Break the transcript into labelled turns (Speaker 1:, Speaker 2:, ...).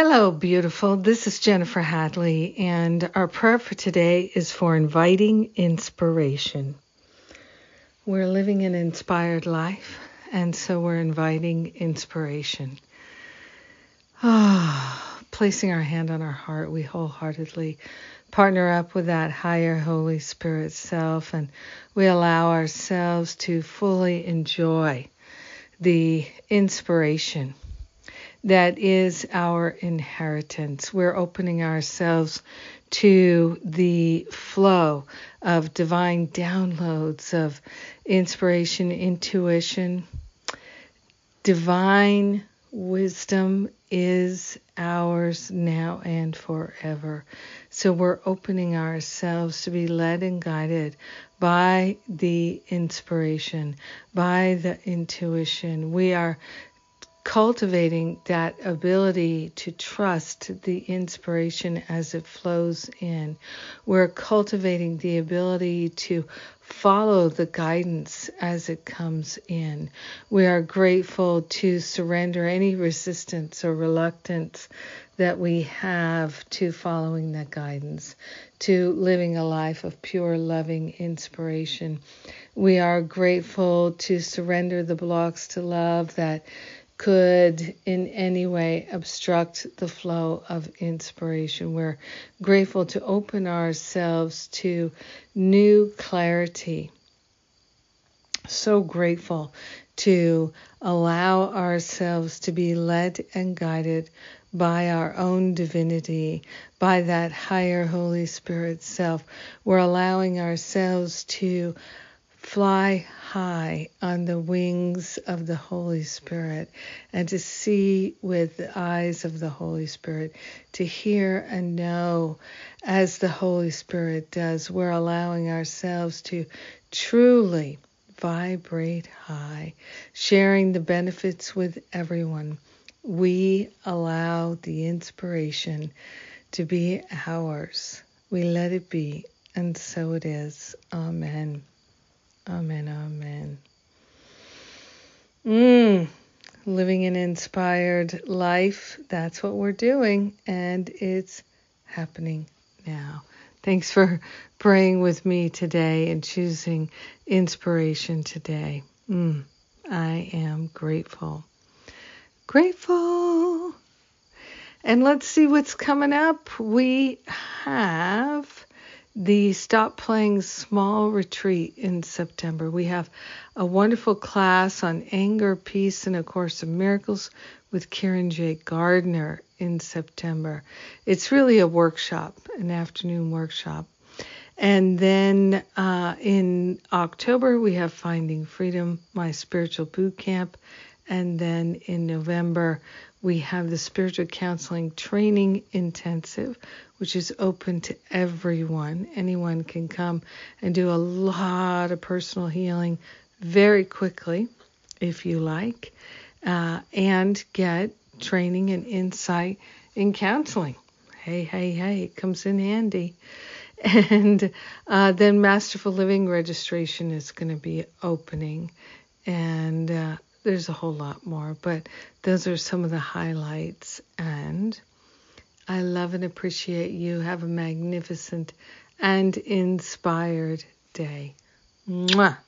Speaker 1: Hello, beautiful. This is Jennifer Hadley, and our prayer for today is for inviting inspiration. We're living an inspired life, and so we're inviting inspiration. Ah, placing our hand on our heart, we wholeheartedly partner up with that higher Holy Spirit self, and we allow ourselves to fully enjoy the inspiration that is our inheritance. We're opening ourselves to the flow of divine downloads of inspiration, intuition. Divine wisdom is ours now and forever. So we're opening ourselves to be led and guided by the inspiration, by the intuition. We are cultivating that ability to trust the inspiration as it flows in. We're cultivating the ability to follow the guidance as it comes in. We are grateful to surrender any resistance or reluctance that we have to following that guidance, to living a life of pure, loving inspiration. We are grateful to surrender the blocks to love that could in any way obstruct the flow of inspiration. We're grateful to open ourselves to new clarity. So grateful to allow ourselves to be led and guided by our own divinity, by that higher Holy Spirit self. We're allowing ourselves to fly high on the wings of the Holy Spirit and to see with the eyes of the Holy Spirit, to hear and know as the Holy Spirit does. We're allowing ourselves to truly vibrate high, sharing the benefits with everyone. We allow the inspiration to be ours. We let it be, and so it is. Amen. Amen. Amen. Mm, living an inspired life. That's what we're doing, and it's happening now. Thanks for praying with me today and choosing inspiration today. Mm, I am grateful. Grateful. And let's see what's coming up. We have the Stop Playing Small retreat in September. We have a wonderful class on anger, peace, and A Course of Miracles with Karen J. Gardner in September. It's really a workshop, an afternoon workshop. And then uh, in October, we have Finding Freedom, my spiritual boot camp. And then in November, we have the spiritual counseling training intensive, which is open to everyone. Anyone can come and do a lot of personal healing very quickly, if you like, uh, and get training and insight in counseling. Hey, hey, hey, it comes in handy. And uh, then Masterful Living registration is going to be opening. And uh, there's a whole lot more, but those are some of the highlights. And I love and appreciate you. Have a magnificent and inspired day. Mwah.